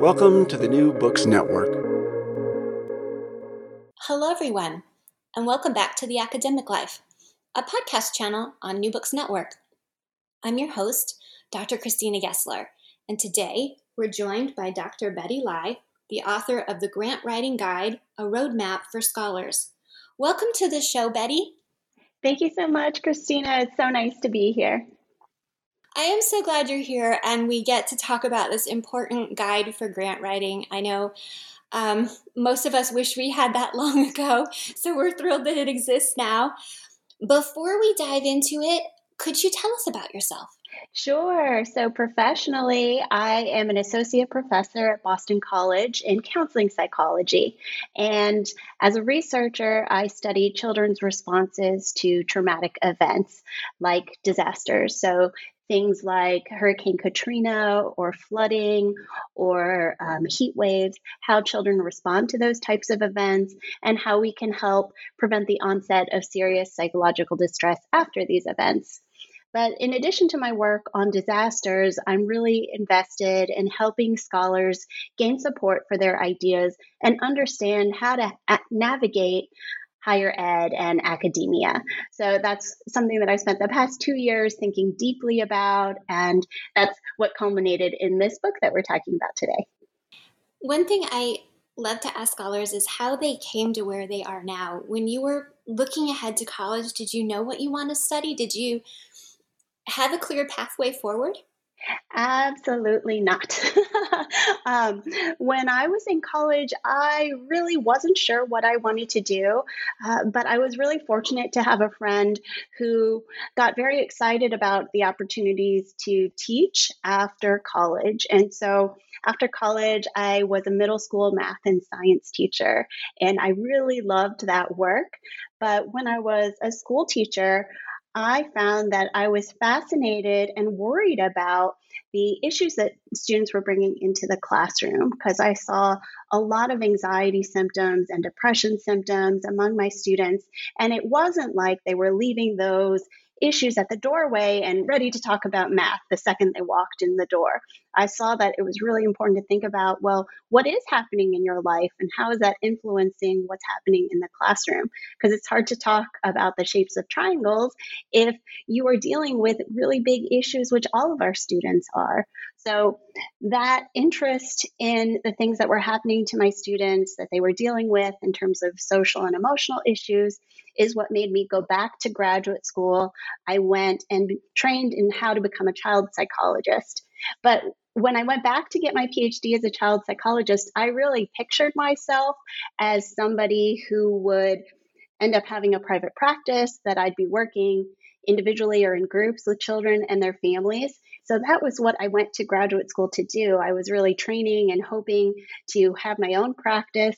Welcome to the New Books Network. Hello, everyone, and welcome back to The Academic Life, a podcast channel on New Books Network. I'm your host, Dr. Christina Gessler, and today we're joined by Dr. Betty Lai, the author of the Grant Writing Guide, A Roadmap for Scholars. Welcome to the show, Betty. Thank you so much, Christina. It's so nice to be here. I am so glad you're here and we get to talk about this important guide for grant writing. I know um, most of us wish we had that long ago, so we're thrilled that it exists now. Before we dive into it, could you tell us about yourself? Sure. So, professionally, I am an associate professor at Boston College in counseling psychology. And as a researcher, I study children's responses to traumatic events like disasters. So, things like Hurricane Katrina or flooding or um, heat waves, how children respond to those types of events, and how we can help prevent the onset of serious psychological distress after these events. But in addition to my work on disasters, I'm really invested in helping scholars gain support for their ideas and understand how to navigate higher ed and academia. So that's something that I spent the past two years thinking deeply about, and that's what culminated in this book that we're talking about today. One thing I love to ask scholars is how they came to where they are now. When you were looking ahead to college, did you know what you want to study? Did you have a clear pathway forward? Absolutely not. um, when I was in college, I really wasn't sure what I wanted to do, uh, but I was really fortunate to have a friend who got very excited about the opportunities to teach after college. And so after college, I was a middle school math and science teacher, and I really loved that work. But when I was a school teacher, I found that I was fascinated and worried about the issues that students were bringing into the classroom because I saw a lot of anxiety symptoms and depression symptoms among my students. And it wasn't like they were leaving those issues at the doorway and ready to talk about math the second they walked in the door. I saw that it was really important to think about well, what is happening in your life and how is that influencing what's happening in the classroom? Because it's hard to talk about the shapes of triangles if you are dealing with really big issues, which all of our students are. So, that interest in the things that were happening to my students that they were dealing with in terms of social and emotional issues is what made me go back to graduate school. I went and trained in how to become a child psychologist. But when I went back to get my PhD as a child psychologist, I really pictured myself as somebody who would end up having a private practice, that I'd be working individually or in groups with children and their families. So that was what I went to graduate school to do. I was really training and hoping to have my own practice.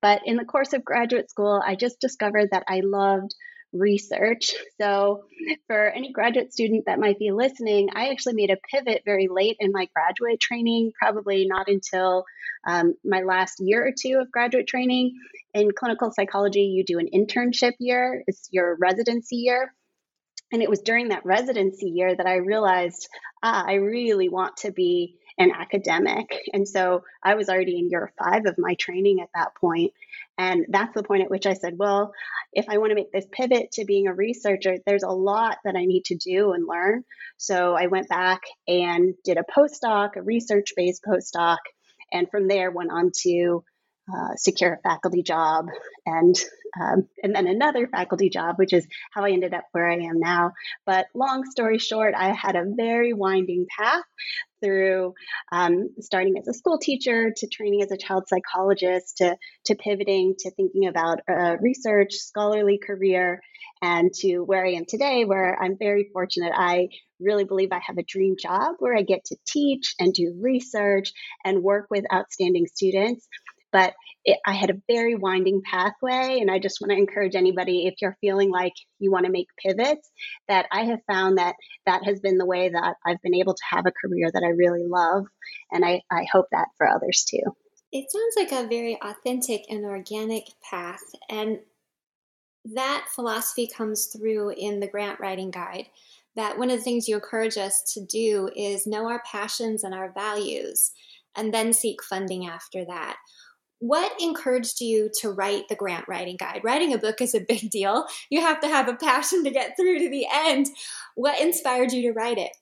But in the course of graduate school, I just discovered that I loved research. So, for any graduate student that might be listening, I actually made a pivot very late in my graduate training, probably not until um, my last year or two of graduate training. In clinical psychology, you do an internship year, it's your residency year. And it was during that residency year that I realized ah, I really want to be an academic. And so I was already in year five of my training at that point. And that's the point at which I said, well, if I want to make this pivot to being a researcher, there's a lot that I need to do and learn. So I went back and did a postdoc, a research based postdoc. And from there, went on to uh, secure a faculty job and um, and then another faculty job, which is how I ended up where I am now. But long story short, I had a very winding path through um, starting as a school teacher to training as a child psychologist to, to pivoting to thinking about a research scholarly career and to where I am today, where I'm very fortunate. I really believe I have a dream job where I get to teach and do research and work with outstanding students but it, I had a very winding pathway. And I just want to encourage anybody if you're feeling like you want to make pivots, that I have found that that has been the way that I've been able to have a career that I really love. And I, I hope that for others too. It sounds like a very authentic and organic path. And that philosophy comes through in the grant writing guide. That one of the things you encourage us to do is know our passions and our values and then seek funding after that what encouraged you to write the grant writing guide? Writing a book is a big deal. You have to have a passion to get through to the end. What inspired you to write it?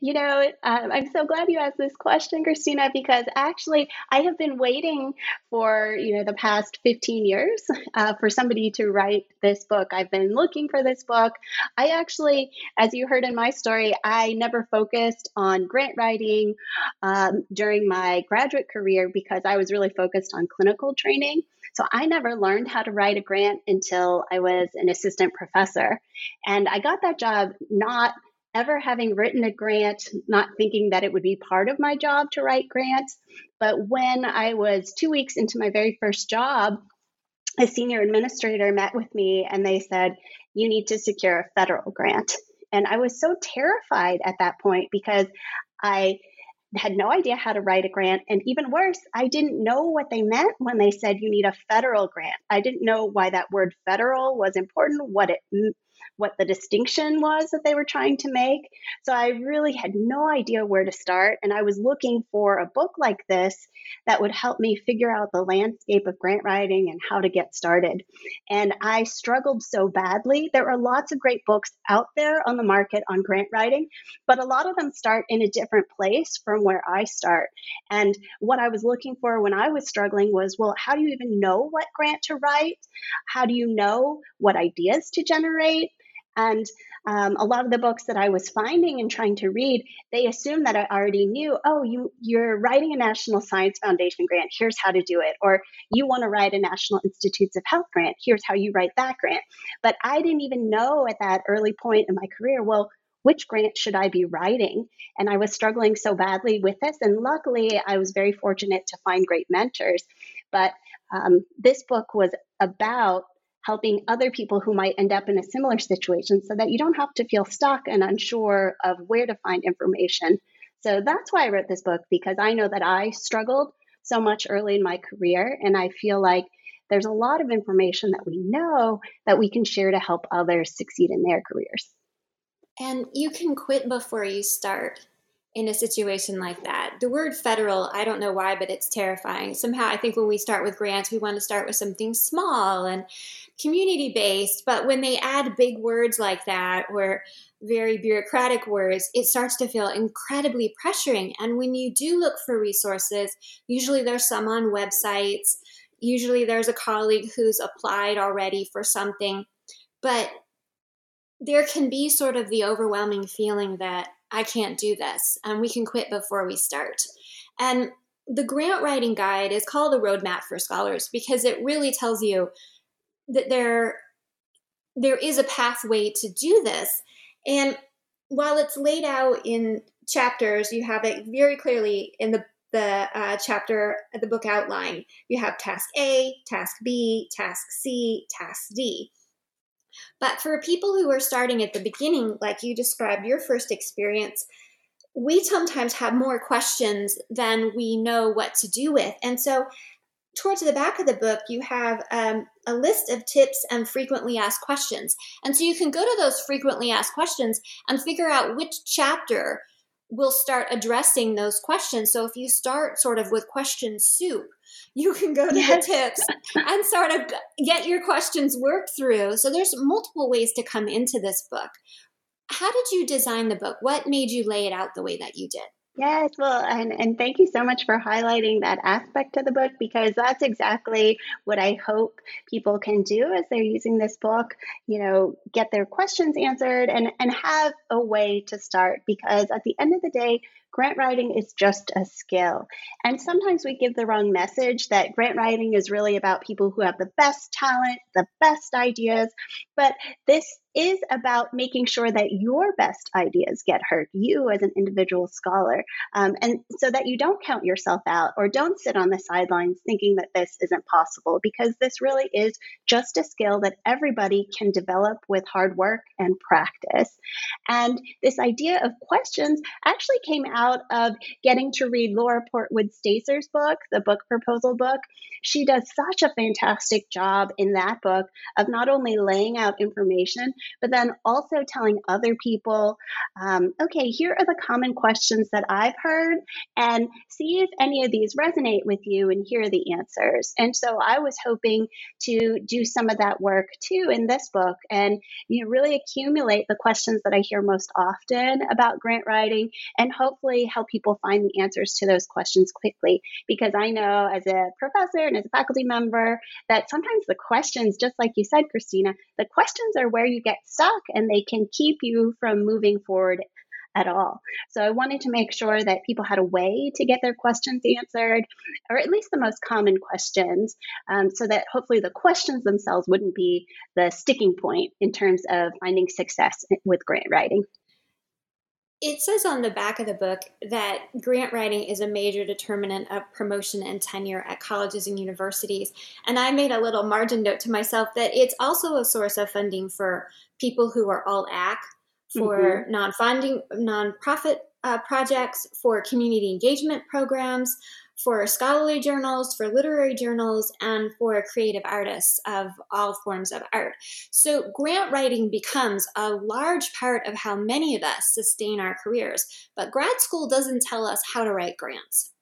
You know, um, I'm so glad you asked this question, Christina, because actually I have been waiting for, you know, the past 15 years uh, for somebody to write this book. I've been looking for this book. I actually, as you heard in my story, I never focused on grant writing um, during my graduate career because I was really focused on clinical training. So I never learned how to write a grant until I was an assistant professor. And I got that job not ever having written a grant, not thinking that it would be part of my job to write grants. But when I was two weeks into my very first job, a senior administrator met with me and they said, You need to secure a federal grant. And I was so terrified at that point because I had no idea how to write a grant. And even worse, I didn't know what they meant when they said you need a federal grant. I didn't know why that word federal was important, what it what the distinction was that they were trying to make. So I really had no idea where to start. And I was looking for a book like this that would help me figure out the landscape of grant writing and how to get started. And I struggled so badly. There are lots of great books out there on the market on grant writing, but a lot of them start in a different place from where I start. And what I was looking for when I was struggling was well, how do you even know what grant to write? How do you know what ideas to generate? And um, a lot of the books that I was finding and trying to read, they assumed that I already knew. Oh, you you're writing a National Science Foundation grant. Here's how to do it. Or you want to write a National Institutes of Health grant. Here's how you write that grant. But I didn't even know at that early point in my career. Well, which grant should I be writing? And I was struggling so badly with this. And luckily, I was very fortunate to find great mentors. But um, this book was about helping other people who might end up in a similar situation so that you don't have to feel stuck and unsure of where to find information. So that's why I wrote this book because I know that I struggled so much early in my career and I feel like there's a lot of information that we know that we can share to help others succeed in their careers. And you can quit before you start in a situation like that. The word federal, I don't know why, but it's terrifying. Somehow, I think when we start with grants, we want to start with something small and community based. But when they add big words like that or very bureaucratic words, it starts to feel incredibly pressuring. And when you do look for resources, usually there's some on websites, usually there's a colleague who's applied already for something. But there can be sort of the overwhelming feeling that I can't do this, and we can quit before we start. And the grant writing guide is called a roadmap for scholars because it really tells you that there there is a pathway to do this. And while it's laid out in chapters, you have it very clearly in the the uh, chapter, the book outline. You have task A, task B, task C, task D. But for people who are starting at the beginning, like you described your first experience, we sometimes have more questions than we know what to do with. And so, towards the back of the book, you have um, a list of tips and frequently asked questions. And so, you can go to those frequently asked questions and figure out which chapter we'll start addressing those questions. So if you start sort of with question soup, you can go to yes. the tips and sort of get your questions worked through. So there's multiple ways to come into this book. How did you design the book? What made you lay it out the way that you did? Yes, well, and, and thank you so much for highlighting that aspect of the book because that's exactly what I hope people can do as they're using this book. You know, get their questions answered and, and have a way to start because at the end of the day, grant writing is just a skill. And sometimes we give the wrong message that grant writing is really about people who have the best talent, the best ideas. But this is about making sure that your best ideas get heard, you as an individual scholar, um, and so that you don't count yourself out or don't sit on the sidelines thinking that this isn't possible, because this really is just a skill that everybody can develop with hard work and practice. And this idea of questions actually came out of getting to read Laura Portwood Stacer's book, the book proposal book. She does such a fantastic job in that book of not only laying out information, but then also telling other people, um, okay, here are the common questions that I've heard, and see if any of these resonate with you, and here are the answers. And so I was hoping to do some of that work too in this book, and you know, really accumulate the questions that I hear most often about grant writing, and hopefully help people find the answers to those questions quickly. Because I know as a professor and as a faculty member that sometimes the questions, just like you said, Christina, the questions are where you get stuck and they can keep you from moving forward at all. So I wanted to make sure that people had a way to get their questions answered, or at least the most common questions, um, so that hopefully the questions themselves wouldn't be the sticking point in terms of finding success with grant writing. It says on the back of the book that grant writing is a major determinant of promotion and tenure at colleges and universities. And I made a little margin note to myself that it's also a source of funding for people who are alt-ac, for mm-hmm. non-funding, nonprofit uh, projects, for community engagement programs, for scholarly journals, for literary journals, and for creative artists of all forms of art. So, grant writing becomes a large part of how many of us sustain our careers. But grad school doesn't tell us how to write grants.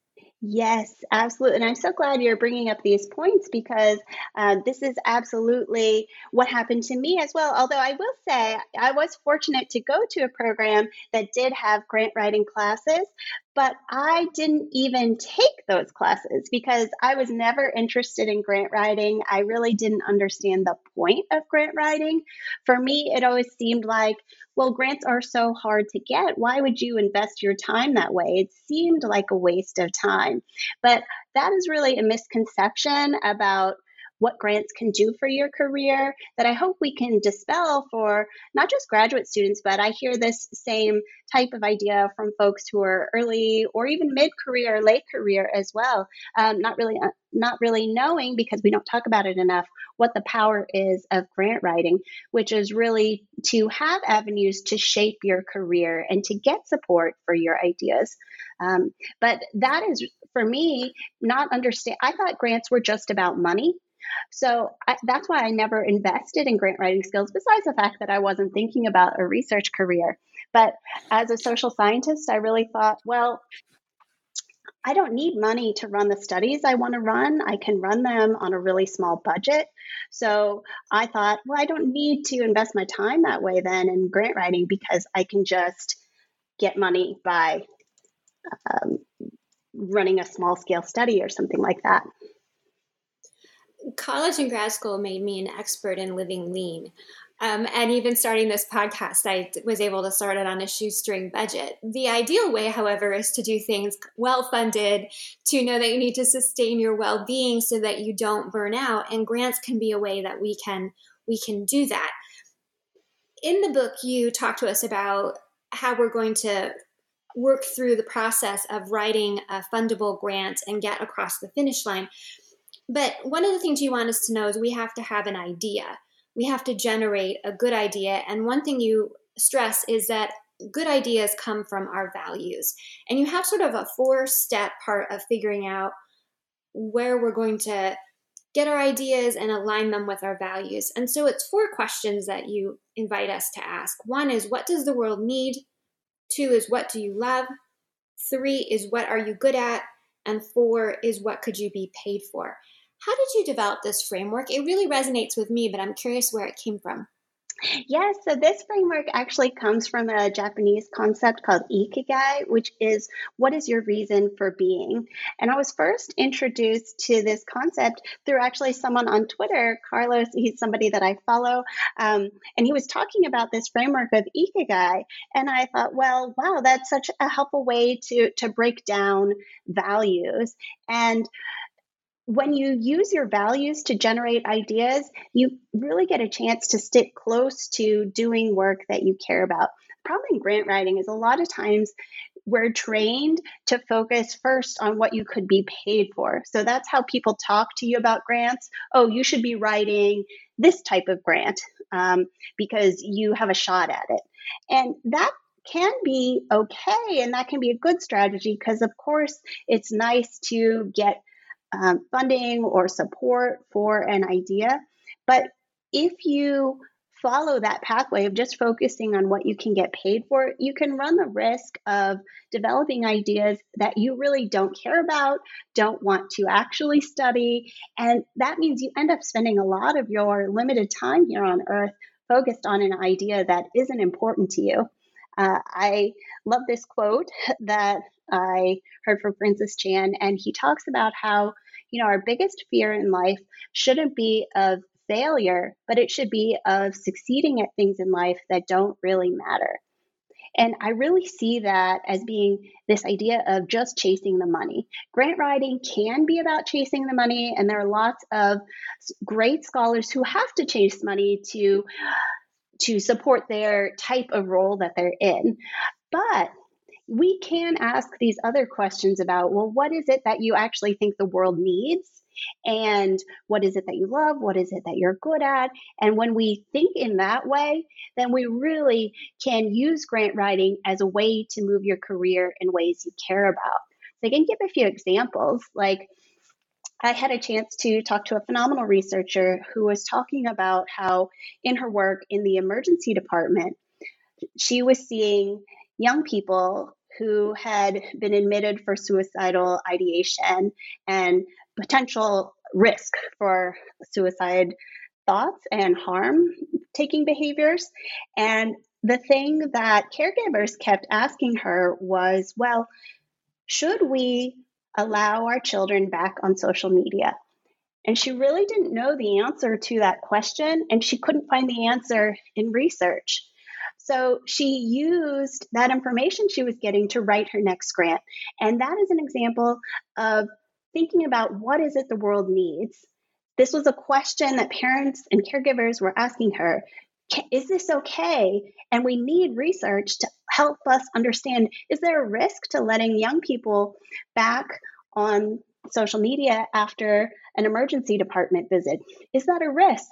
Yes, absolutely. And I'm so glad you're bringing up these points because uh, this is absolutely what happened to me as well. Although I will say I was fortunate to go to a program that did have grant writing classes, but I didn't even take those classes because I was never interested in grant writing. I really didn't understand the point of grant writing. For me, it always seemed like, well, grants are so hard to get. Why would you invest your time that way? It seemed like a waste of time. But that is really a misconception about what grants can do for your career that I hope we can dispel for not just graduate students, but I hear this same type of idea from folks who are early or even mid career, late career as well. Um, not really, uh, not really knowing because we don't talk about it enough what the power is of grant writing, which is really to have avenues to shape your career and to get support for your ideas. Um, but that is for me not understand. I thought grants were just about money. So I, that's why I never invested in grant writing skills, besides the fact that I wasn't thinking about a research career. But as a social scientist, I really thought, well, I don't need money to run the studies I want to run. I can run them on a really small budget. So I thought, well, I don't need to invest my time that way then in grant writing because I can just get money by um, running a small scale study or something like that college and grad school made me an expert in living lean. Um, and even starting this podcast, I was able to start it on a shoestring budget. The ideal way, however, is to do things well funded, to know that you need to sustain your well being so that you don't burn out. And grants can be a way that we can we can do that. In the book, you talk to us about how we're going to work through the process of writing a fundable grant and get across the finish line. But one of the things you want us to know is we have to have an idea. We have to generate a good idea. And one thing you stress is that good ideas come from our values. And you have sort of a four step part of figuring out where we're going to get our ideas and align them with our values. And so it's four questions that you invite us to ask. One is what does the world need? Two is what do you love? Three is what are you good at? And four is what could you be paid for? How did you develop this framework? It really resonates with me, but I'm curious where it came from. Yes, so this framework actually comes from a Japanese concept called ikigai, which is what is your reason for being? And I was first introduced to this concept through actually someone on Twitter, Carlos. He's somebody that I follow. Um, and he was talking about this framework of ikigai. And I thought, well, wow, that's such a helpful way to, to break down values. And when you use your values to generate ideas, you really get a chance to stick close to doing work that you care about. The problem in grant writing is a lot of times we're trained to focus first on what you could be paid for. So that's how people talk to you about grants. Oh, you should be writing this type of grant um, because you have a shot at it. And that can be okay and that can be a good strategy because, of course, it's nice to get um, funding or support for an idea. But if you follow that pathway of just focusing on what you can get paid for, you can run the risk of developing ideas that you really don't care about, don't want to actually study. And that means you end up spending a lot of your limited time here on earth focused on an idea that isn't important to you. Uh, I love this quote that I heard from Francis Chan, and he talks about how, you know, our biggest fear in life shouldn't be of failure, but it should be of succeeding at things in life that don't really matter. And I really see that as being this idea of just chasing the money. Grant writing can be about chasing the money, and there are lots of great scholars who have to chase money to to support their type of role that they're in. But we can ask these other questions about well, what is it that you actually think the world needs? And what is it that you love? What is it that you're good at? And when we think in that way, then we really can use grant writing as a way to move your career in ways you care about. So I can give a few examples. Like, I had a chance to talk to a phenomenal researcher who was talking about how, in her work in the emergency department, she was seeing young people who had been admitted for suicidal ideation and potential risk for suicide thoughts and harm taking behaviors. And the thing that caregivers kept asking her was, well, should we allow our children back on social media? And she really didn't know the answer to that question, and she couldn't find the answer in research. So she used that information she was getting to write her next grant. And that is an example of thinking about what is it the world needs. This was a question that parents and caregivers were asking her. Is this okay? And we need research to help us understand is there a risk to letting young people back on social media after an emergency department visit? Is that a risk?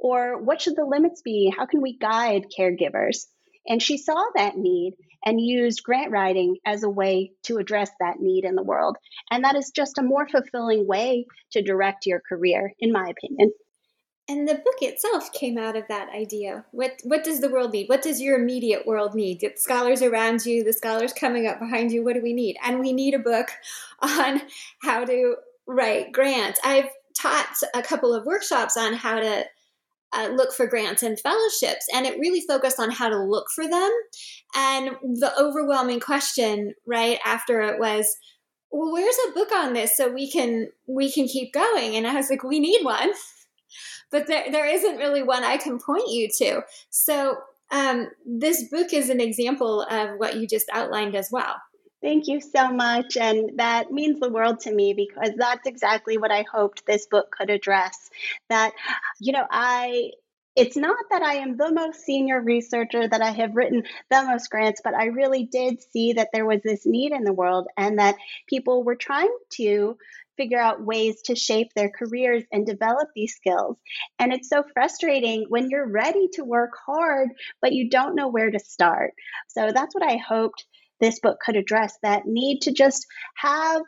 Or what should the limits be? How can we guide caregivers? And she saw that need and used grant writing as a way to address that need in the world. And that is just a more fulfilling way to direct your career, in my opinion. And the book itself came out of that idea. What what does the world need? What does your immediate world need? The scholars around you, the scholars coming up behind you, what do we need? And we need a book on how to write grants. I've taught a couple of workshops on how to uh, look for grants and fellowships and it really focused on how to look for them. And the overwhelming question right after it was well where's a book on this so we can we can keep going? And i was like we need one. But there, there isn't really one i can point you to. So um, this book is an example of what you just outlined as well Thank you so much. And that means the world to me because that's exactly what I hoped this book could address. That, you know, I it's not that I am the most senior researcher, that I have written the most grants, but I really did see that there was this need in the world and that people were trying to figure out ways to shape their careers and develop these skills. And it's so frustrating when you're ready to work hard, but you don't know where to start. So that's what I hoped this book could address that need to just have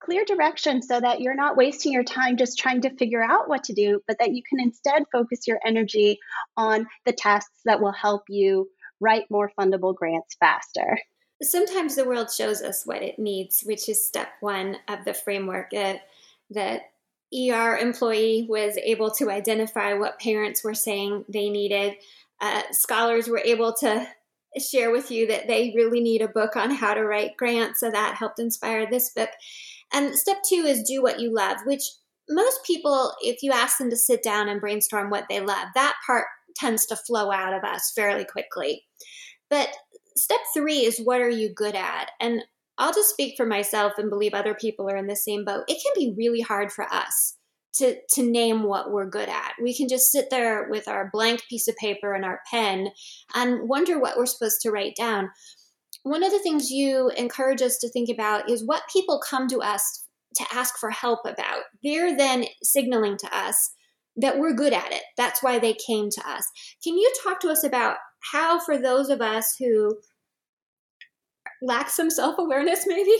clear direction so that you're not wasting your time just trying to figure out what to do, but that you can instead focus your energy on the tasks that will help you write more fundable grants faster. sometimes the world shows us what it needs, which is step one of the framework. That the ER employee was able to identify what parents were saying they needed. Uh, scholars were able to share with you that they really need a book on how to write grants, so that helped inspire this book. And step two is do what you love, which most people, if you ask them to sit down and brainstorm what they love, that part tends to flow out of us fairly quickly. But step three is what are you good at? And I'll just speak for myself and believe other people are in the same boat. It can be really hard for us to to name what we're good at. We can just sit there with our blank piece of paper and our pen and wonder what we're supposed to write down. One of the things you encourage us to think about is what people come to us to ask for help about. They're then signaling to us that we're good at it. That's why they came to us. Can you talk to us about how, for those of us who lack some self awareness, maybe,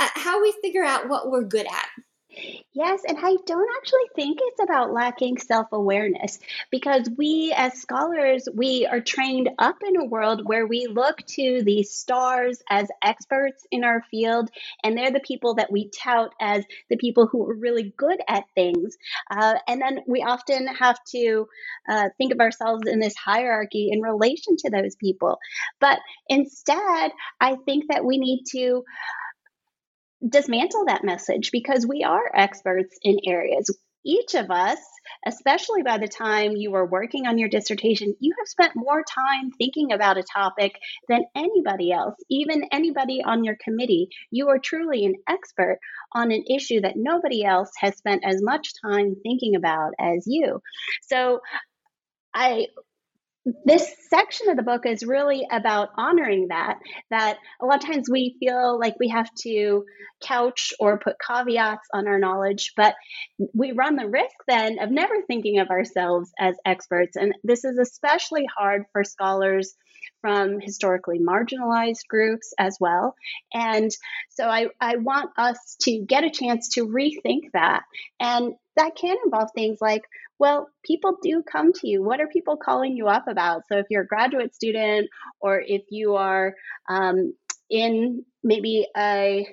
uh, how we figure out what we're good at? Yes, and I don't actually think it's about lacking self awareness because we, as scholars, we are trained up in a world where we look to these stars as experts in our field, and they're the people that we tout as the people who are really good at things. Uh, and then we often have to uh, think of ourselves in this hierarchy in relation to those people. But instead, I think that we need to dismantle that message because we are experts in areas. Each of us, especially by the time you are working on your dissertation, you have spent more time thinking about a topic than anybody else, even anybody on your committee. You are truly an expert on an issue that nobody else has spent as much time thinking about as you. So I this section of the book is really about honoring that that a lot of times we feel like we have to couch or put caveats on our knowledge but we run the risk then of never thinking of ourselves as experts and this is especially hard for scholars from historically marginalized groups as well. And so I, I want us to get a chance to rethink that. And that can involve things like well, people do come to you. What are people calling you up about? So if you're a graduate student or if you are um, in maybe a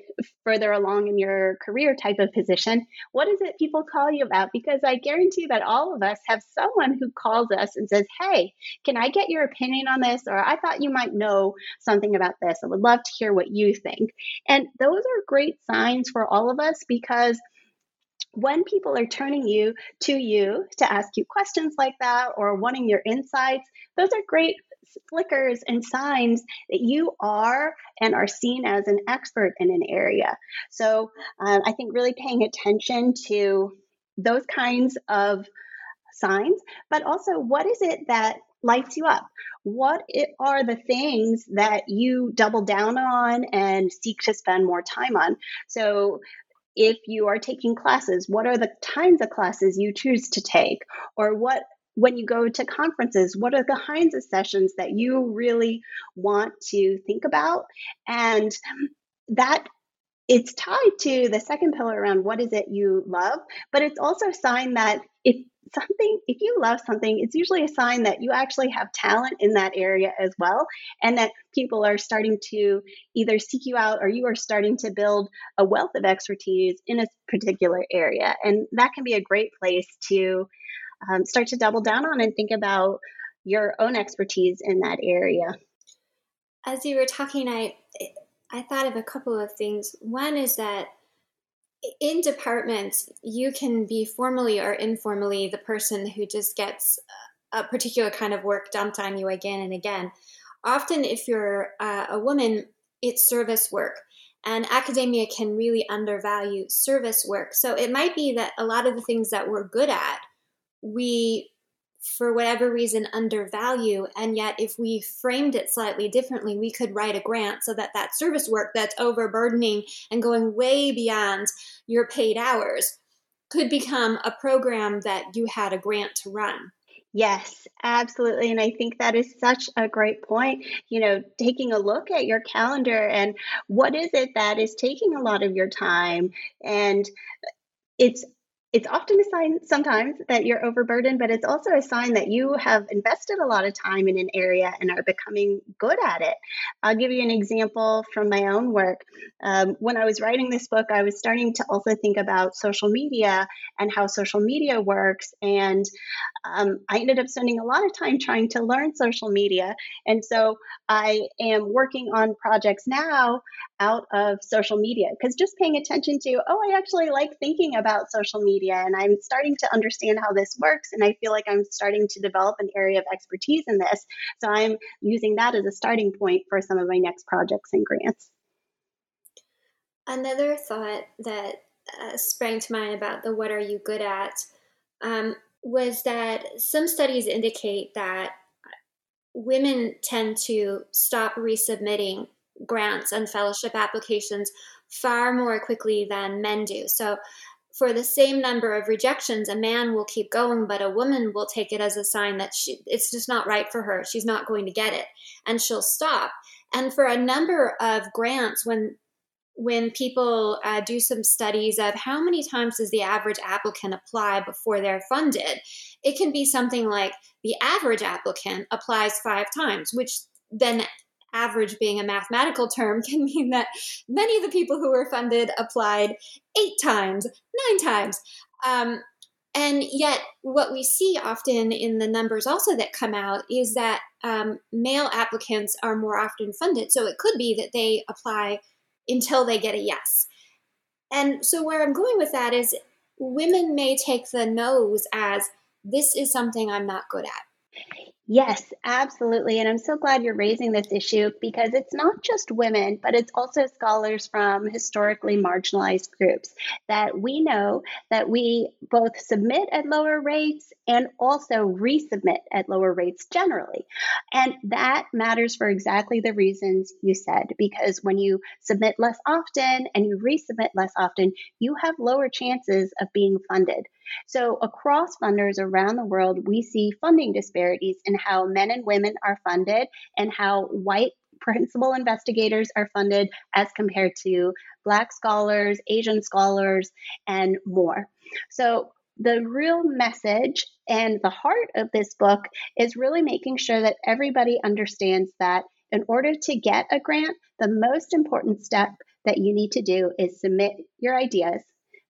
further along in your career type of position, what is it people call you about? Because I guarantee that all of us have someone who calls us and says, Hey, can I get your opinion on this? Or I thought you might know something about this. I would love to hear what you think. And those are great signs for all of us because when people are turning you to you to ask you questions like that or wanting your insights, those are great flickers and signs that you are and are seen as an expert in an area. So um, I think really paying attention to those kinds of signs, but also what is it that lights you up? What are the things that you double down on and seek to spend more time on? So if you are taking classes, what are the kinds of classes you choose to take? Or what, when you go to conferences, what are the kinds of sessions that you really want to think about? And that it's tied to the second pillar around what is it you love, but it's also a sign that if something, if you love something, it's usually a sign that you actually have talent in that area as well, and that people are starting to either seek you out or you are starting to build a wealth of expertise in a particular area. And that can be a great place to um, start to double down on and think about your own expertise in that area. As you were talking, I I thought of a couple of things. One is that in departments, you can be formally or informally the person who just gets a particular kind of work dumped on you again and again. Often, if you're uh, a woman, it's service work. And academia can really undervalue service work. So it might be that a lot of the things that we're good at, we for whatever reason undervalue and yet if we framed it slightly differently we could write a grant so that that service work that's overburdening and going way beyond your paid hours could become a program that you had a grant to run Yes, absolutely. And I think that is such a great point. You know, taking a look at your calendar and what is it that is taking a lot of your time? And it's it's often a sign sometimes that you're overburdened, but it's also a sign that you have invested a lot of time in an area and are becoming good at it. I'll give you an example from my own work. Um, when I was writing this book, I was starting to also think about social media and how social media works. And um, I ended up spending a lot of time trying to learn social media. And so I am working on projects now out of social media because just paying attention to, oh, I actually like thinking about social media media and I'm starting to understand how this works. And I feel like I'm starting to develop an area of expertise in this. So I'm using that as a starting point for some of my next projects and grants. Another thought that uh, sprang to mind about the what are you good at um, was that some studies indicate that women tend to stop resubmitting grants and fellowship applications far more quickly than men do. So for the same number of rejections, a man will keep going, but a woman will take it as a sign that she, it's just not right for her. She's not going to get it, and she'll stop. And for a number of grants, when when people uh, do some studies of how many times does the average applicant apply before they're funded, it can be something like the average applicant applies five times, which then average being a mathematical term can mean that many of the people who were funded applied eight times, nine times. Um, and yet, what we see often in the numbers also that come out is that um, male applicants are more often funded. So it could be that they apply until they get a yes. And so, where I'm going with that is women may take the no's as this is something I'm not good at. Yes, absolutely. And I'm so glad you're raising this issue because it's not just women, but it's also scholars from historically marginalized groups that we know that we both submit at lower rates and also resubmit at lower rates generally. And that matters for exactly the reasons you said, because when you submit less often and you resubmit less often, you have lower chances of being funded. So, across funders around the world, we see funding disparities in how men and women are funded and how white principal investigators are funded as compared to Black scholars, Asian scholars, and more. So, the real message and the heart of this book is really making sure that everybody understands that in order to get a grant, the most important step that you need to do is submit your ideas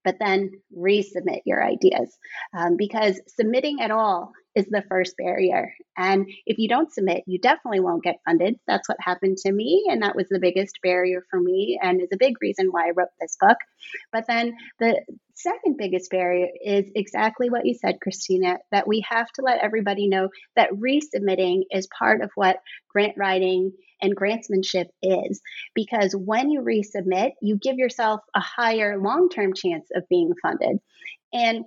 but then resubmit your ideas. Um, because submitting at all is the first barrier. And if you don't submit, you definitely won't get funded. That's what happened to me. And that was the biggest barrier for me and is a big reason why I wrote this book. But then the second biggest barrier is exactly what you said, Christina, that we have to let everybody know that resubmitting is part of what grant writing and grantsmanship is. Because when you resubmit, you give yourself a higher long term chance of being funded. And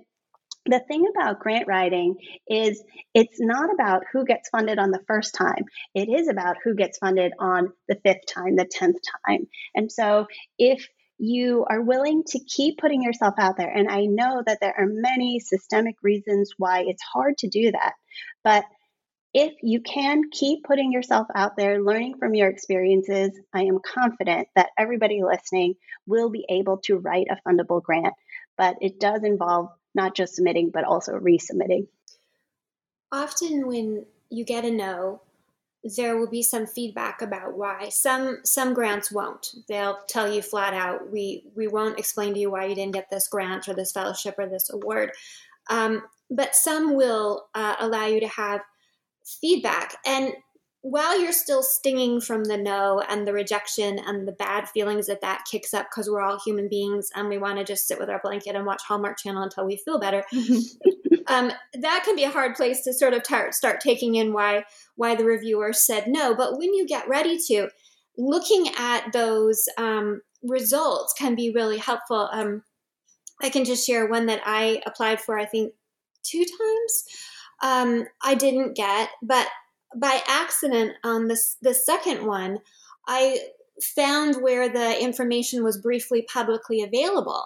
the thing about grant writing is it's not about who gets funded on the first time. It is about who gets funded on the fifth time, the tenth time. And so if you are willing to keep putting yourself out there, and I know that there are many systemic reasons why it's hard to do that, but if you can keep putting yourself out there, learning from your experiences, I am confident that everybody listening will be able to write a fundable grant. But it does involve not just submitting, but also resubmitting. Often, when you get a no, there will be some feedback about why. Some some grants won't. They'll tell you flat out, we we won't explain to you why you didn't get this grant or this fellowship or this award. Um, but some will uh, allow you to have feedback. And while you're still stinging from the no and the rejection and the bad feelings that that kicks up because we're all human beings and we want to just sit with our blanket and watch Hallmark Channel until we feel better, um, that can be a hard place to sort of tar- start taking in why why the reviewer said no. But when you get ready to, looking at those um, results can be really helpful. Um, I can just share one that I applied for. I think two times. Um, I didn't get, but by accident um, on this the second one, I found where the information was briefly publicly available.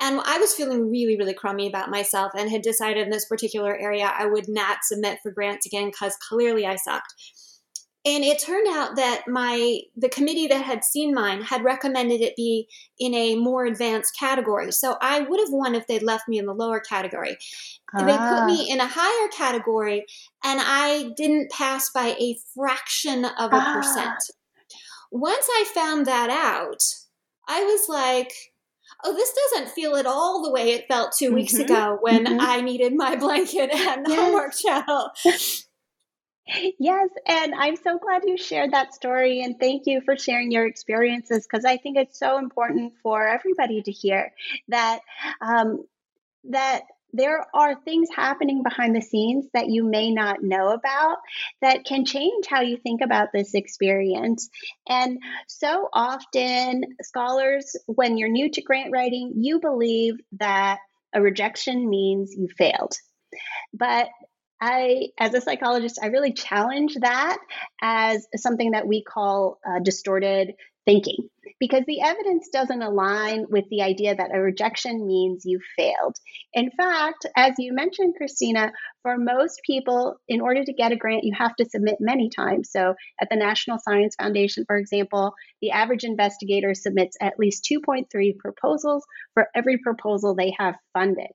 And I was feeling really, really crummy about myself and had decided in this particular area I would not submit for grants again because clearly I sucked. And it turned out that my the committee that had seen mine had recommended it be in a more advanced category so i would have won if they'd left me in the lower category ah. they put me ah. in a higher category and i didn't pass by a fraction of a ah. percent once i found that out i was like oh, this doesn't feel at all the way it felt 2 mm-hmm. weeks ago when mm-hmm. I needed my blanket and yes. Hallmark Channel. Yes, and I'm so glad you shared that story and thank you for sharing your experiences because I think it's so important for everybody to hear that um, that there are things happening behind the scenes that you may not know about that can change how you think about this experience. And so often, scholars, when you're new to grant writing, you believe that a rejection means you failed. But I, as a psychologist, I really challenge that as something that we call uh, distorted thinking because the evidence doesn't align with the idea that a rejection means you failed. In fact, as you mentioned, Christina, for most people, in order to get a grant, you have to submit many times. So at the National Science Foundation, for example, the average investigator submits at least 2.3 proposals for every proposal they have funded.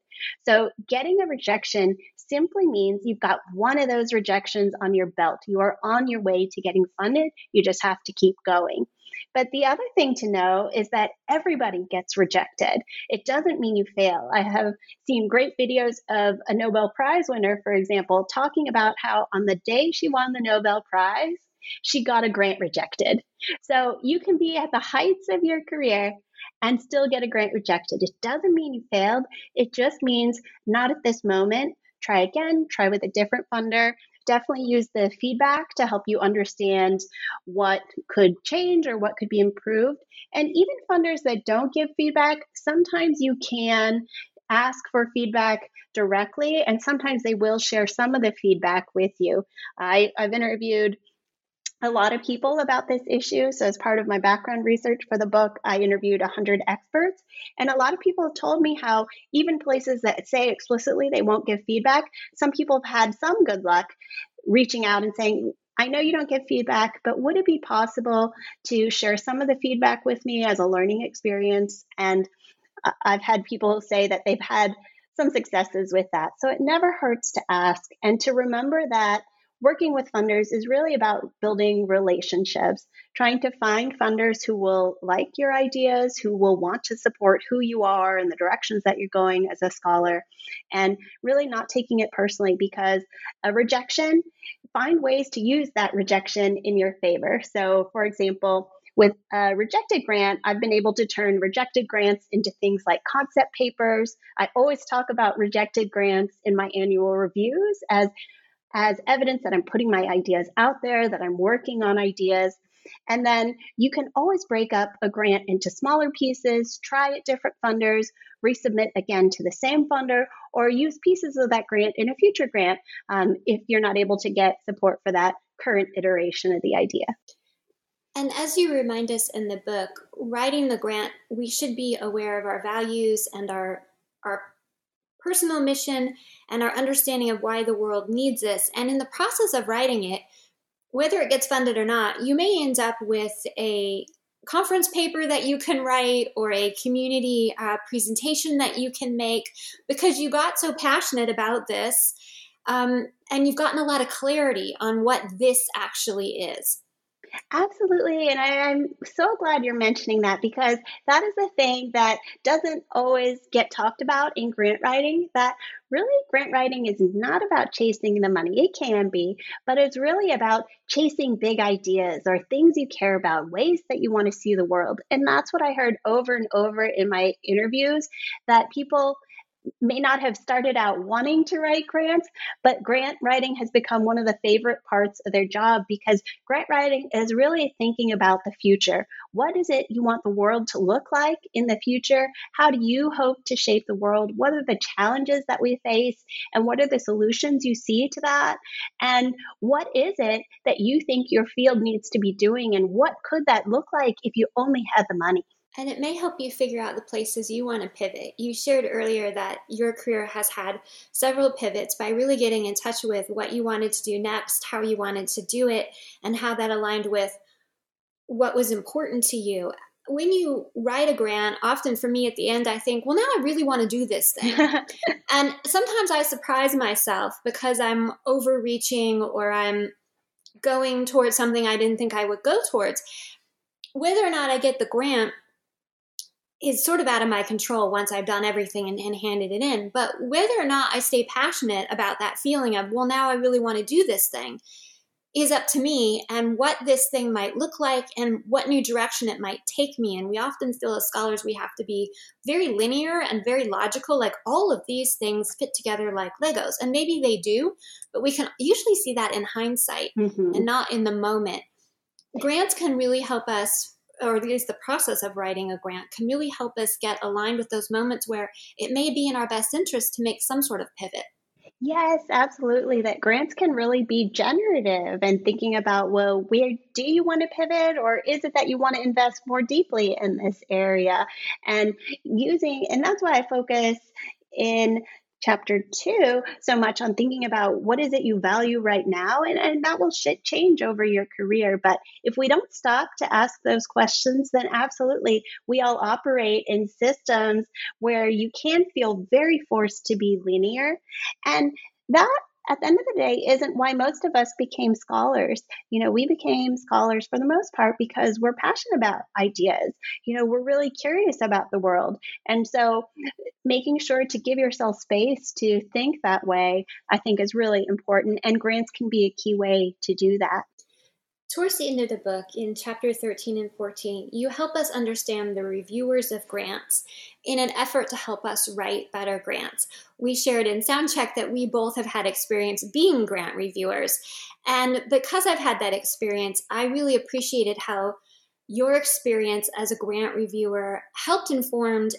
So getting a rejection simply means you've got one of those rejections on your belt. You are on your way to getting funded. You just have to keep going. But the other thing to know is that everybody gets rejected. It doesn't mean you fail. I have seen great videos of a Nobel Prize winner, for example, talking about how on the day she won the Nobel Prize, she got a grant rejected. So you can be at the heights of your career and still get a grant rejected. It doesn't mean you failed. It just means not at this moment. Try again, try with a different funder, definitely use the feedback to help you understand what could change or what could be improved. And even funders that don't give feedback, sometimes you can ask for feedback directly, and sometimes they will share some of the feedback with you. I, have interviewed a lot of people about this issue. So, as part of my background research for the book, I interviewed 100 experts. And a lot of people have told me how, even places that say explicitly they won't give feedback, some people have had some good luck reaching out and saying, I know you don't give feedback, but would it be possible to share some of the feedback with me as a learning experience? And uh, I've had people say that they've had some successes with that. So it never hurts to ask and to remember that working with funders is really about building relationships, trying to find funders who will like your ideas, who will want to support who you are and the directions that you're going as a scholar, and really not taking it personally because a rejection, find ways to use that rejection in your favor. So, for example, with a rejected grant, I've been able to turn rejected grants into things like concept papers. I always talk about rejected grants in my annual reviews as as evidence that I'm putting my ideas out there, that I'm working on ideas. And then you can always break up a grant into smaller pieces, try at different funders, resubmit again to the same funder, or use pieces of that grant in a future grant um, if you're not able to get support for that current iteration of the idea. And as you remind us in the book, writing the grant, we should be aware of our values and our our personal mission and our understanding of why the world needs this. And in the process of writing it, whether it gets funded or not, you may end up with a conference paper that you can write or a community uh, presentation that you can make because you got so passionate about this um, and you've gotten a lot of clarity on what this actually is. Absolutely. And I, am so glad you're mentioning that because that is the thing that doesn't always get talked about in grant writing. That really, grant writing is not about chasing the money. It can be, but it's really about chasing big ideas or things you care about, ways that you want to see the world. And that's what I heard over and over in my interviews that people may not have started out wanting to write grants, but grant writing has become one of the favorite parts of their job because grant writing is really thinking about the future. What is it you want the world to look like in the future? How do you hope to shape the world? What are the challenges that we face? And what are the solutions you see to that? And what is it that you think your field needs to be doing? And what could that look like if you only had the money? And it may help you figure out the places you want to pivot. You shared earlier that your career has had several pivots by really getting in touch with what you wanted to do next, how you wanted to do it, and how that aligned with what was important to you. When you write a grant, often for me at the end, I think, well, now I really want to do this thing. and sometimes I surprise myself because I'm overreaching or I'm going towards something I didn't think I would go towards. Whether or not I get the grant is sort of out of my control once I've done everything and, and, handed it in. But whether or not I stay passionate about that feeling of, well, now I really want to do this thing, is up to me and what this thing might look like and what new direction it might take me. And we often feel as scholars we have to be very linear and very logical, like all of these things fit together like Legos. And maybe they do, but we can usually see that in hindsight mm-hmm. and not in the moment. Grants can really help us or at least the process of writing a grant can really help us get aligned with those moments where it may be in our best interest to make some sort of pivot. Yes, absolutely. That grants can really be generative and thinking about, well, where do you want to pivot, or is it that you want to invest more deeply in this area? And using, and that's why I focus in chapter two so much on thinking about what is it you value right now and, and that will shit change over your career. But if we don't stop to ask those questions then absolutely we all operate in systems where you can feel very forced to be linear. And that at the end of the day isn't why most of us became scholars. You know, we became scholars for the most part because we're passionate about ideas. You know, we're really curious about the world. And so making sure to give yourself space to think that way, I think is really important. And grants can be a key way to do that. Towards the end of the book, in chapter 13 and 14, you help us understand the reviewers of grants in an effort to help us write better grants. We shared in Soundcheck that we both have had experience being grant reviewers. And because I've had that experience, I really appreciated how your experience as a grant reviewer helped informed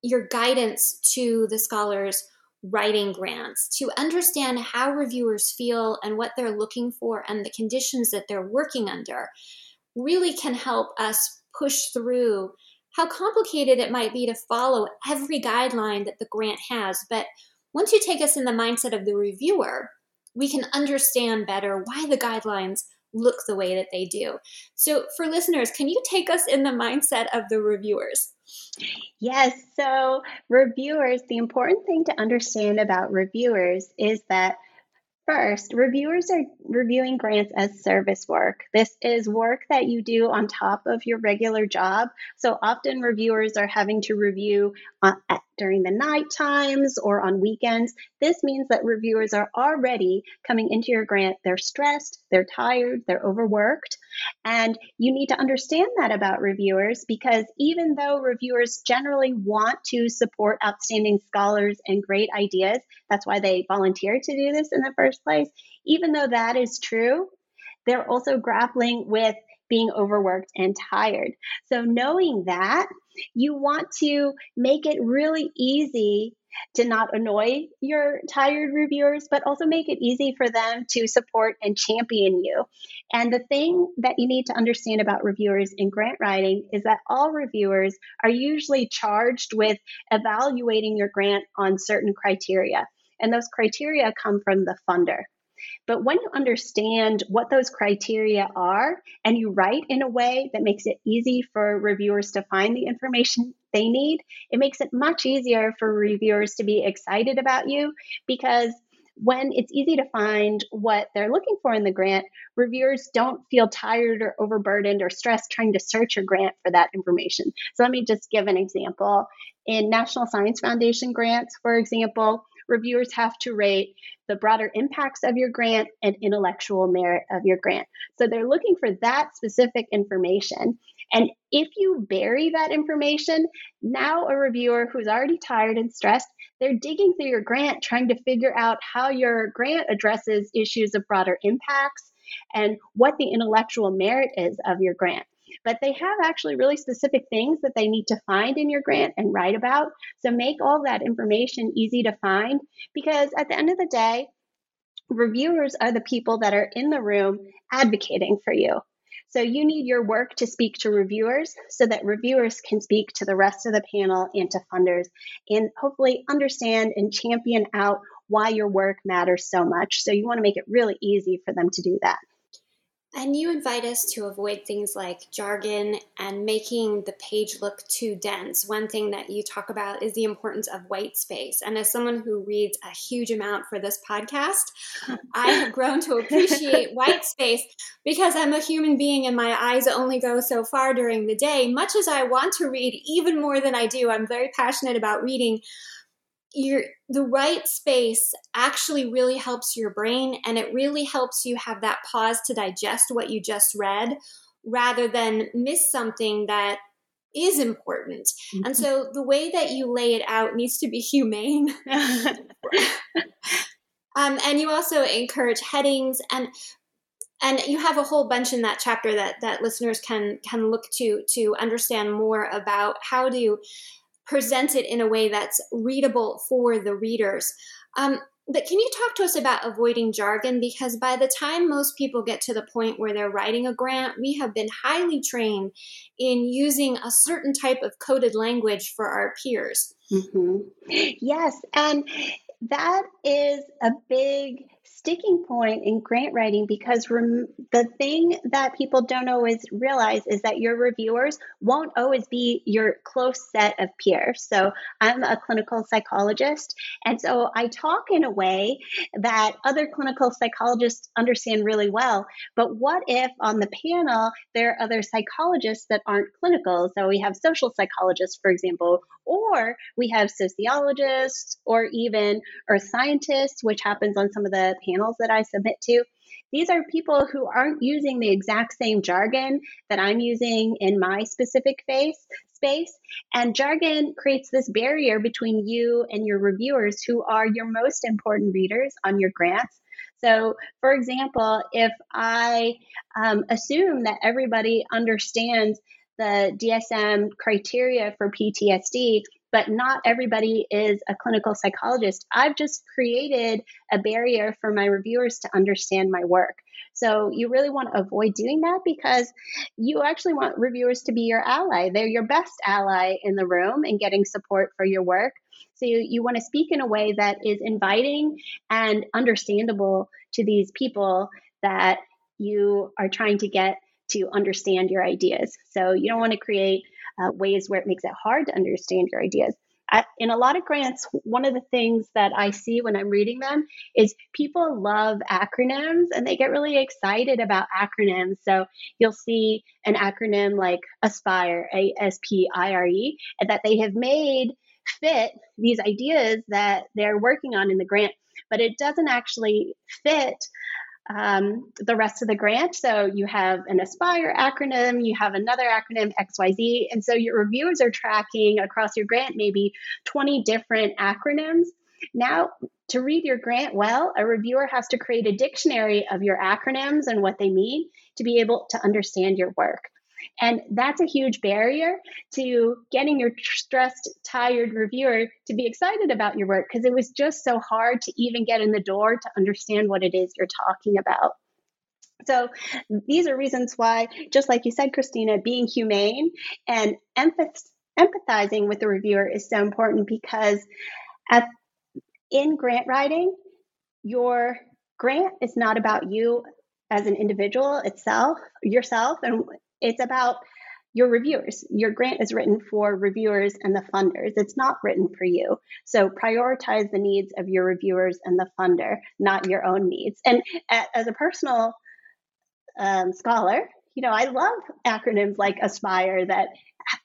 your guidance to the scholars writing grants to understand how reviewers feel and what they're looking for and the conditions that they're working under really can help us push through how complicated it might be to follow every guideline that the grant has. But once you take us in the mindset of the reviewer, we can understand better why the guidelines look the way that they do. So, for listeners, can you take us in the mindset of the reviewers? Yes. So, reviewers, the important thing to understand about reviewers is that First, reviewers are reviewing grants as service work. This is work that you do on top of your regular job. So often, reviewers are having to review uh, at, during the night times or on weekends. This means that reviewers are already coming into your grant. They're stressed, they're tired, they're overworked. And you need to understand that about reviewers because even though reviewers generally want to support outstanding scholars and great ideas, that's why they volunteer to do this in the first place. Even though that is true, they're also grappling with being overworked and tired. So, knowing that, you want to make it really easy to not annoy your tired reviewers, but also make it easy for them to support and champion you. And the thing that you need to understand about reviewers in grant writing is that all reviewers are usually charged with evaluating your grant on certain criteria. And those criteria come from the funder. But when you understand what those criteria are and you write in a way that makes it easy for reviewers to find the information they need, it makes it much easier for reviewers to be excited about you because when it's easy to find what they're looking for in the grant, reviewers don't feel tired or overburdened or stressed trying to search your grant for that information. So let me just give an example. In National Science Foundation grants, for example, reviewers have to rate the broader impacts of your grant and intellectual merit of your grant. So they're looking for that specific information. And if you bury that information, now a reviewer who's already tired and stressed, they're digging through your grant trying to figure out how your grant addresses issues of broader impacts and what the intellectual merit is of your grant but they have actually really specific things that they need to find in your grant and write about. So make all that information easy to find because at the end of the day, reviewers are the people that are in the room advocating for you. So you need your work to speak to reviewers so that reviewers can speak to the rest of the panel and to funders and hopefully understand and champion out why your work matters so much. So you want to make it really easy for them to do that. And you invite us to avoid things like jargon and making the page look too dense. One thing that you talk about is the importance of white space. And as someone who reads a huge amount for this podcast, I have grown to appreciate white space because I'm a human being and my eyes only go so far during the day. Much as I want to read even more than I do, I'm very passionate about reading your the right space actually really helps your brain and it really helps you have that pause to digest what you just read rather than miss something that is important. Mm-hmm. And so the way that you lay it out needs to be humane. um, and you also encourage headings and and you have a whole bunch in that chapter that that listeners can can look to to understand more about how to present it in a way that's readable for the readers. Um, but can you talk to us about avoiding jargon? Because by the time most people get to the point where they're writing a grant, we have been highly trained in using a certain type of coded language for our peers. Mm-hmm. Yes, and that is a big sticking point in grant writing because rem- the thing that people don't always realize is that your reviewers won't always be your close set of peers. So I'm a clinical psychologist, and so I talk in a way that other clinical psychologists understand really well. But what if on the panel there are other psychologists that aren't clinical? So we have social psychologists, for example, or we have sociologists or even earth scientists, which happens on some of the panels that I submit to, these are people who aren't using the exact same jargon that I'm using in my specific face, space. And jargon creates this barrier between you and your reviewers who are your most important readers on your grants. So, for example, if I um, assume that everybody understands the DSM criteria for PTSD, but not everybody is a clinical psychologist. I've just created a barrier for my reviewers to understand my work. So you really want to avoid doing that because you actually want reviewers to be your ally. They're your best ally in the room and getting support for your work. So you, you want to speak in a way that is inviting and understandable to these people that you are trying to get to understand your ideas. So you don't want to create uh, ways where it makes it hard to understand your ideas. I, in a lot of grants, one of the things that I see when I'm reading them is people love acronyms and they get really excited about acronyms. So you'll see an acronym like ASPIRE, A S P I R E, that they have made fit these ideas that they're working on in the grant, but it doesn't actually fit um, the rest of the grant. So you have an Aspire acronym, you have another acronym XYZ. And so your reviewers are tracking across your grant maybe 20 different acronyms. Now, to read your grant well, a reviewer has to create a dictionary of your acronyms and what they mean to be able to understand your work. And that's a huge barrier to getting your stressed, tired reviewer to be excited about your work because it was just so hard to even get in the door to understand what it is you're talking about. So these are reasons why, just like you said, Christina, being humane and empath- empathizing with the reviewer is so important because at, in grant writing, your grant is not about you as an individual itself, yourself, and it's about your reviewers. Your grant is written for reviewers and the funders. It's not written for you. So prioritize the needs of your reviewers and the funder, not your own needs. And as a personal um, scholar, you know, I love acronyms like Aspire that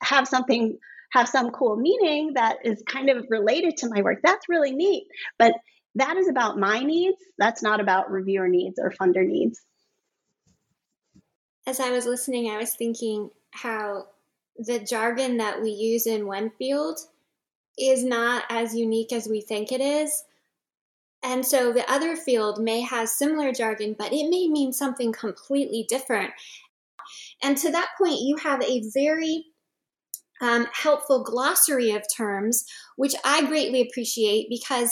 have something, have some cool meaning that is kind of related to my work. That's really neat. But that is about my needs. That's not about reviewer needs or funder needs as I was listening, I was thinking how the jargon that we use in one field is not as unique as we think it is. And so the other field may have similar jargon, but it may mean something completely different. And to that point, you have a very um, helpful glossary of terms, which I greatly appreciate because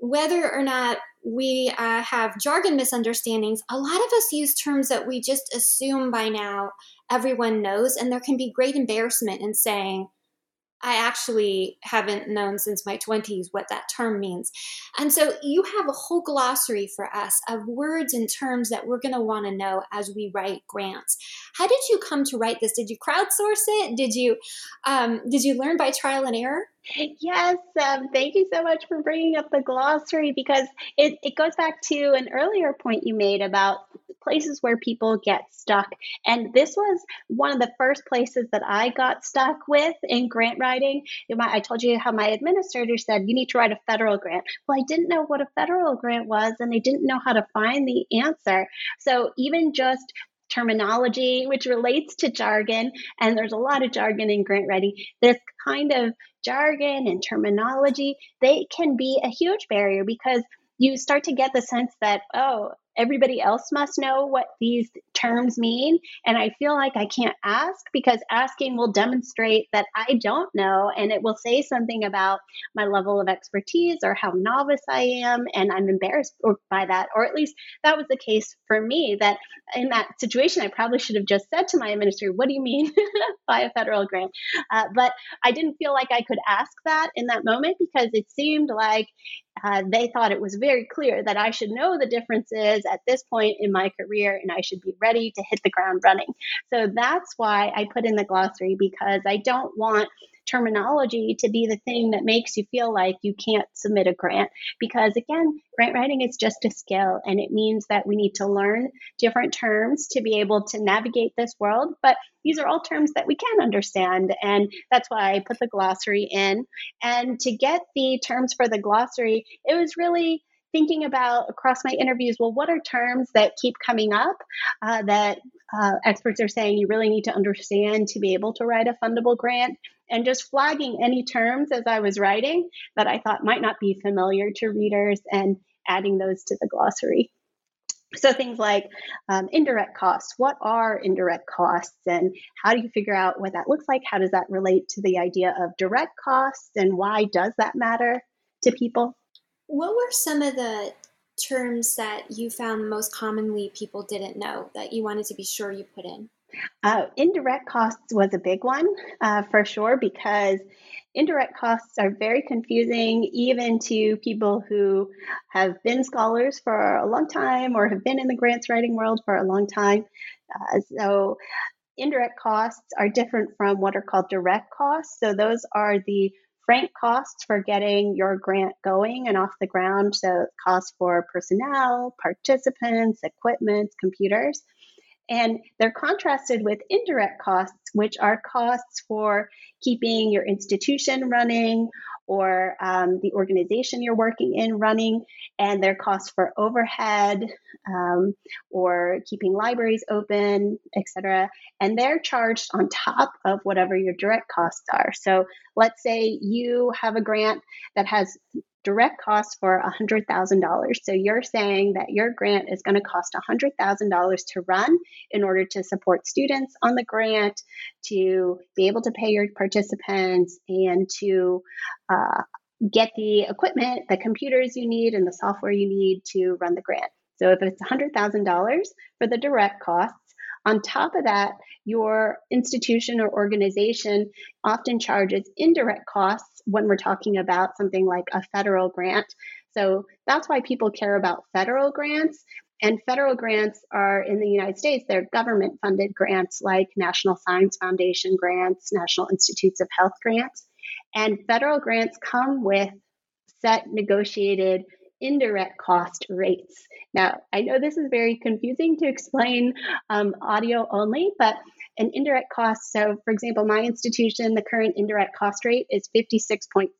whether or not we uh, have jargon misunderstandings, a lot of us use terms that we just assume by now everyone knows, and there can be great embarrassment in saying, I actually haven't known since my 20s what that term means. And so you have a whole glossary for us of words and terms that we're going to want to know as we write grants. How did you come to write this? Did you crowdsource it? Did you um, did you learn by trial and error? Yes, um, thank you so much for bringing up the glossary because it, it goes back to an earlier point you made about places where people get stuck. And this was one of the first places that I got stuck with in grant writing. I told you how my administrator said, you need to write a federal grant. Well, I didn't know what a federal grant was and I didn't know how to find the answer. So even just terminology, which relates to jargon, and there's a lot of jargon in grant writing. This kind of jargon and terminology, they can be a huge barrier because you start to get the sense that, oh, everybody else must know what these terms mean. And I feel like I can't ask because asking will demonstrate that I don't know and it will say something about my level of expertise or how novice I am. And I'm embarrassed by that. Or at least that was the case for me that in that situation, I probably should have just said to my administrator, What do you mean by a federal grant? Uh, but I didn't feel like I could ask that in that moment because it seemed like uh, they thought it was very clear that I should know the differences at this point in my career and I should be ready to hit the ground running. So that's why I put in the glossary because I don't want terminology to be the thing that makes you feel like you can't submit a grant. Because again, grant writing is just a skill and it means that we need to learn different terms to be able to navigate this world. But these are all terms that we can understand. And that's why I put the glossary in. And to get the terms for the glossary, it was really thinking about across my interviews well what are terms that keep coming up uh, that uh, experts are saying you really need to understand to be able to write a fundable grant and just flagging any terms as I was writing that I thought might not be familiar to readers and adding those to the glossary. So things like um, indirect costs. What are indirect costs, and how do you figure out what that looks like? How does that relate to the idea of direct costs, and why does that matter to people? What were some of the terms that you found most commonly people didn't know that you wanted to be sure you put in? Uh, indirect costs was a big one uh, for sure because indirect costs are very confusing even to people who have been scholars for a long time or have been in the grants writing world for a long time. Uh, so indirect costs are different from what are called direct costs. So those are the frank costs for getting your grant going and off the ground. So costs for personnel, participants, equipment, computers. And they're contrasted with indirect costs, which are costs for keeping your institution running or um, the organization you're working in running, and their costs for overhead um, or keeping libraries open, etc. And they're charged on top of whatever your direct costs are. So let's say you have a grant that has direct costs for $100,000. So you're saying that your grant is going to cost $100,000 to run in order to support students on the grant, to be able to pay your participants, and to uh, get the equipment, the computers you need, and the software you need to run the grant. So if it's $100,000 for the direct costs, on top of that, your institution or organization often charges indirect costs when we're talking about something like a federal grant. So that's why people care about federal grants. And federal grants are in the United States, they're government funded grants like National Science Foundation grants, National Institutes of Health grants. And federal grants come with set negotiated indirect cost rates. Now, I know this is very confusing to explain um, audio only, but an indirect cost, so for example, my institution, the current indirect cost rate is 56.5%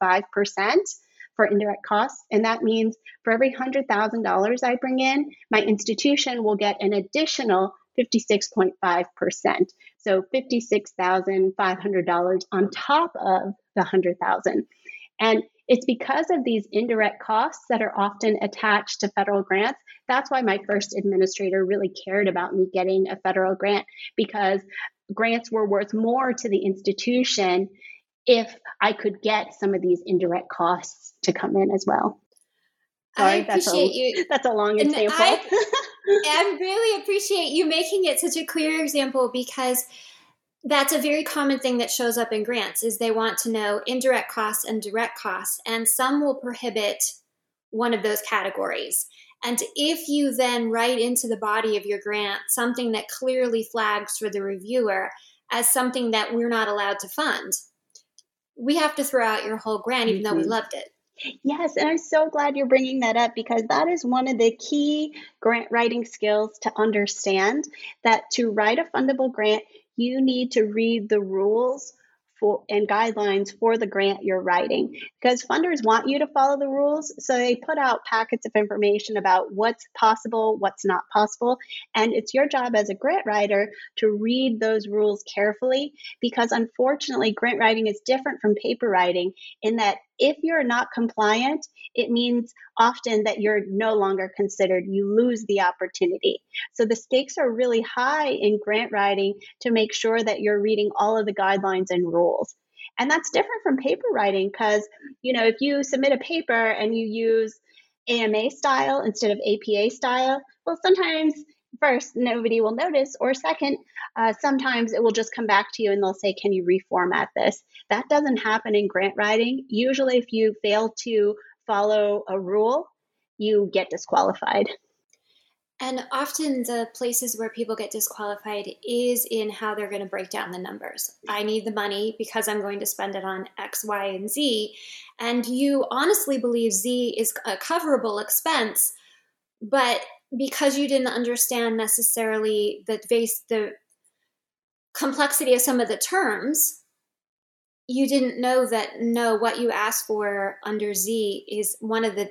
for indirect costs. And that means for every $100,000 I bring in, my institution will get an additional 56.5%. So $56,500 on top of the 100,000. And it's because of these indirect costs that are often attached to federal grants. That's why my first administrator really cared about me getting a federal grant because grants were worth more to the institution if I could get some of these indirect costs to come in as well. Sorry, I appreciate that's a, you. That's a long example. I, I really appreciate you making it such a clear example because that's a very common thing that shows up in grants is they want to know indirect costs and direct costs and some will prohibit one of those categories and if you then write into the body of your grant something that clearly flags for the reviewer as something that we're not allowed to fund we have to throw out your whole grant even mm-hmm. though we mm-hmm. loved it Yes, and I'm so glad you're bringing that up because that is one of the key grant writing skills to understand that to write a fundable grant, you need to read the rules for and guidelines for the grant you're writing. Because funders want you to follow the rules so they put out packets of information about what's possible what's not possible. And it's your job as a grant writer to read those rules carefully because unfortunately grant writing is different from paper writing in that if you're not compliant, it means often that you're no longer considered. You lose the opportunity. So the stakes are really high in grant writing to make sure that you're reading all of the guidelines and rules. And that's different from paper writing because, you know, if you submit a paper and you use AMA style instead of APA style, well, sometimes first, nobody will notice, or second, uh, sometimes it will just come back to you and they'll say, Can you reformat this? That doesn't happen in grant writing. Usually, if you fail to follow a rule, you get disqualified. And often the places where people get disqualified is in how they're going to break down the numbers. I need the money because I'm going to spend it on X, Y, and Z. And you honestly believe Z is a coverable expense, but because you didn't understand necessarily the base the complexity of some of the terms you didn't know that no what you asked for under z is one of the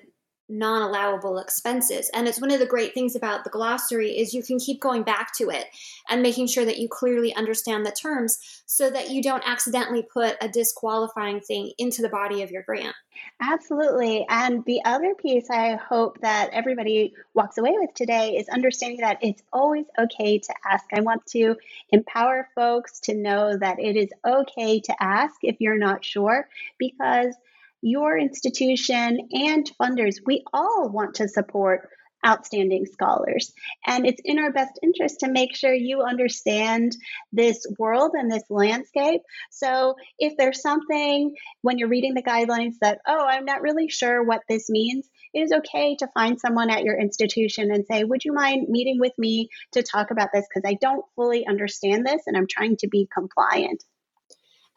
non-allowable expenses. And it's one of the great things about the glossary is you can keep going back to it and making sure that you clearly understand the terms so that you don't accidentally put a disqualifying thing into the body of your grant. Absolutely. And the other piece i hope that everybody walks away with today is understanding that it's always okay to ask. I want to empower folks to know that it is okay to ask if you're not sure because your institution and funders, we all want to support outstanding scholars. And it's in our best interest to make sure you understand this world and this landscape. So if there's something when you're reading the guidelines that, oh, I'm not really sure what this means, it is okay to find someone at your institution and say, would you mind meeting with me to talk about this? Because I don't fully understand this and I'm trying to be compliant.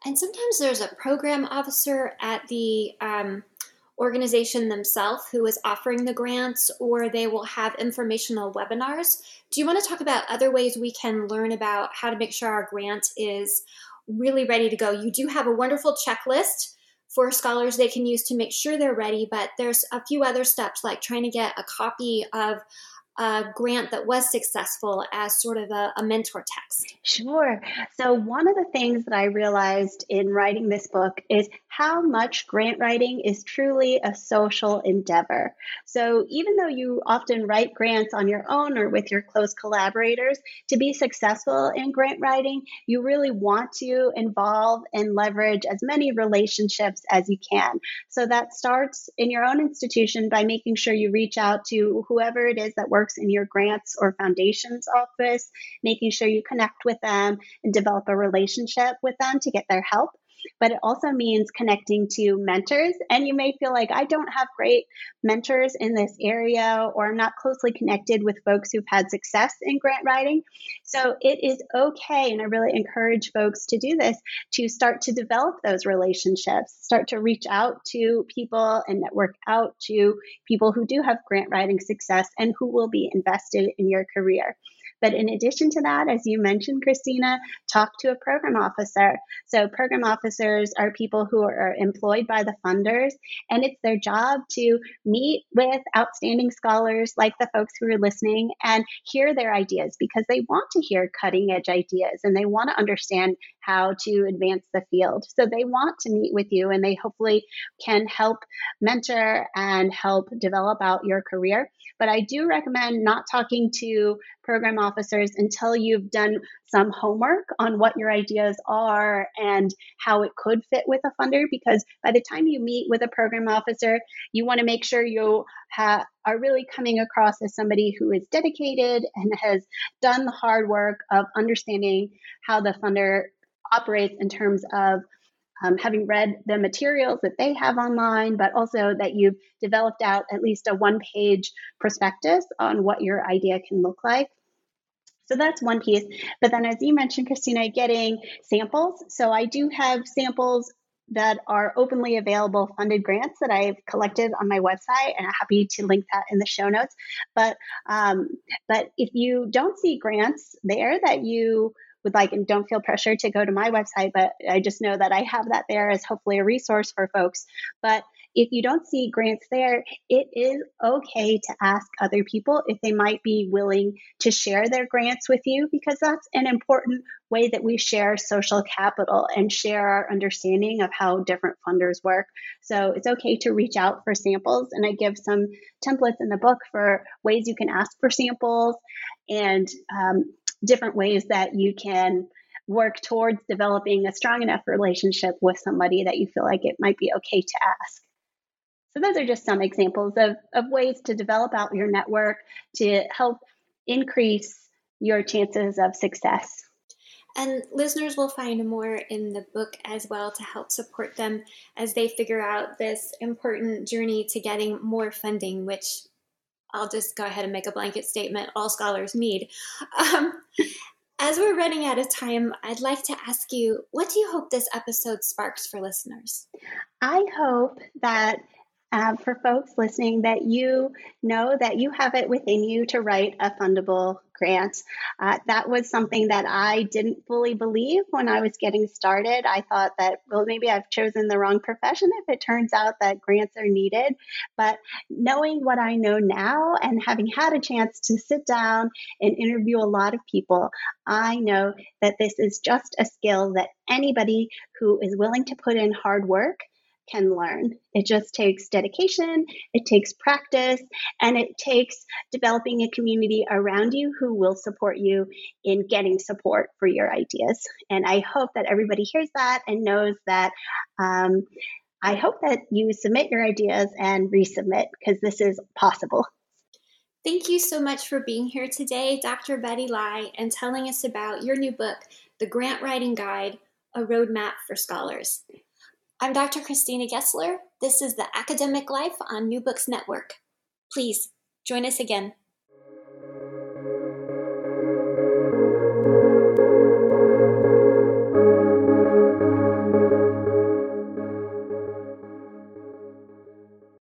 And sometimes there's a program officer at the um, organization themselves who is offering the grants, or they will have informational webinars. Do you want to talk about other ways we can learn about how to make sure our grant is really ready to go? You do have a wonderful checklist for scholars they can use to make sure they're ready, but there's a few other steps like trying to get a copy of a grant that was successful as sort of a, a, mentor text? Sure. So, one of the things that I realized in writing this book is how much grant writing is truly a social endeavor. So, even though you often write grants on your own or with your close collaborators, to be successful in grant writing, you really want to involve and leverage as many relationships as you can. So, that starts in your own institution by making sure you reach out to whoever it is that works works in your grants or foundations office, making sure you connect with them and develop a relationship with them to get their help but it also means connecting to mentors. And you may feel like I don't have great mentors in this area, or I'm not closely connected with folks who've had success in grant writing. So it is okay, and I really encourage folks to do this to start to develop those relationships, start to reach out to people and network out to people who do have grant writing success and who will be invested in your career. But in addition to that, as you mentioned, Christina, talk to a program officer. So, program officers are people who are employed by the funders, and it's their job to meet with outstanding scholars like the folks who are listening and hear their ideas because they want to hear cutting edge ideas and they want to understand how to advance the field. So they want to meet with you and they hopefully can help mentor and help develop out your career. But I do recommend not talking to program officers until you've done some homework on what your ideas are and how it could fit with a funder. Because by the time you meet with a program officer, you want to make sure you ha- are really coming across as somebody who is dedicated and has done the hard work of understanding how the funder operates in terms of um, having read the materials that they have online, but also that you've developed out at least a one page prospectus on what your idea can look like. So that's one piece. But then, as you mentioned, Christina, getting samples. So I do have samples that are openly available funded grants that I've collected on my website, and I'm happy to link that in the show notes. But um, but if you don't see grants there that you would like and don't feel pressure to go to my website, but I just know that I have that there as hopefully a resource for folks. But if you don't see grants there, it is okay to ask other people if they might be willing to share their grants with you because that's an important way that we share social capital and share our understanding of how different funders work. So it's okay to reach out for samples. And I give some templates in the book for ways you can ask for samples and um, different ways that you can work towards developing a strong enough relationship with somebody that you feel like it might be okay to ask. So, those are just some examples of, of ways to develop out your network to help increase your chances of success. And listeners will find more in the book as well to help support them as they figure out this important journey to getting more funding, which I'll just go ahead and make a blanket statement all scholars need. Um, as we're running out of time, I'd like to ask you what do you hope this episode sparks for listeners? I hope that uh, for folks listening that you know that you have it within you to write a fundable grant. Uh, that was something that I didn't fully believe when I was getting started. I thought that, well, maybe I've chosen the wrong profession if it turns out that grants are needed. But knowing what I know now and having had a chance to sit down and interview a lot of people, I know that this is just a skill that anybody who is willing to put in hard work can learn. It just takes dedication, it takes practice, and it takes developing a community around you who will support you in getting support for your ideas. And I hope that everybody hears that and knows that. Um, I hope that you submit your ideas and resubmit because this is possible. Thank you so much for being here today, Dr. Betty Lai, and telling us about your new book, The Grant Writing Guide A Roadmap for Scholars. I'm Dr. Christina Gessler. This is the Academic Life on New Books Network. Please join us again